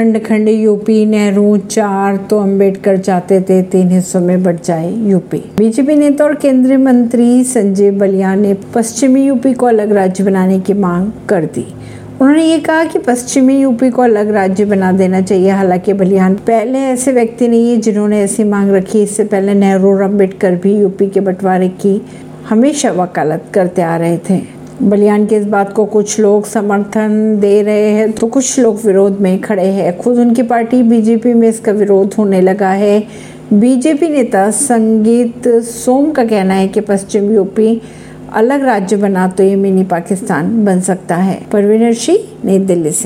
खंड खंड यूपी, नेहरू, चार तो अंबेडकर चाहते थे, तीन हिस्सों में बढ़ जाए यूपी। बीजेपी नेता और केंद्रीय मंत्री संजय बलियान ने पश्चिमी यूपी को अलग राज्य बनाने की मांग कर दी। उन्होंने ये कहा कि पश्चिमी यूपी को अलग राज्य बना देना चाहिए, हालाँकि बलियान पहले ऐसे व्यक्ति नहीं है जिन्होंने ऐसी मांग रखी। इससे पहले नेहरू और अंबेडकर भी यूपी के बंटवारे की हमेशा वकालत करते आ रहे थे। बलियान के इस बात को कुछ लोग समर्थन दे रहे हैं तो कुछ लोग विरोध में खड़े हैं। खुद उनकी पार्टी बीजेपी में इसका विरोध होने लगा है। बीजेपी नेता संगीत सोम का कहना है कि पश्चिम यूपी अलग राज्य बना तो ये मिनी पाकिस्तान बन सकता है। परवीनर सिंह नई दिल्ली से।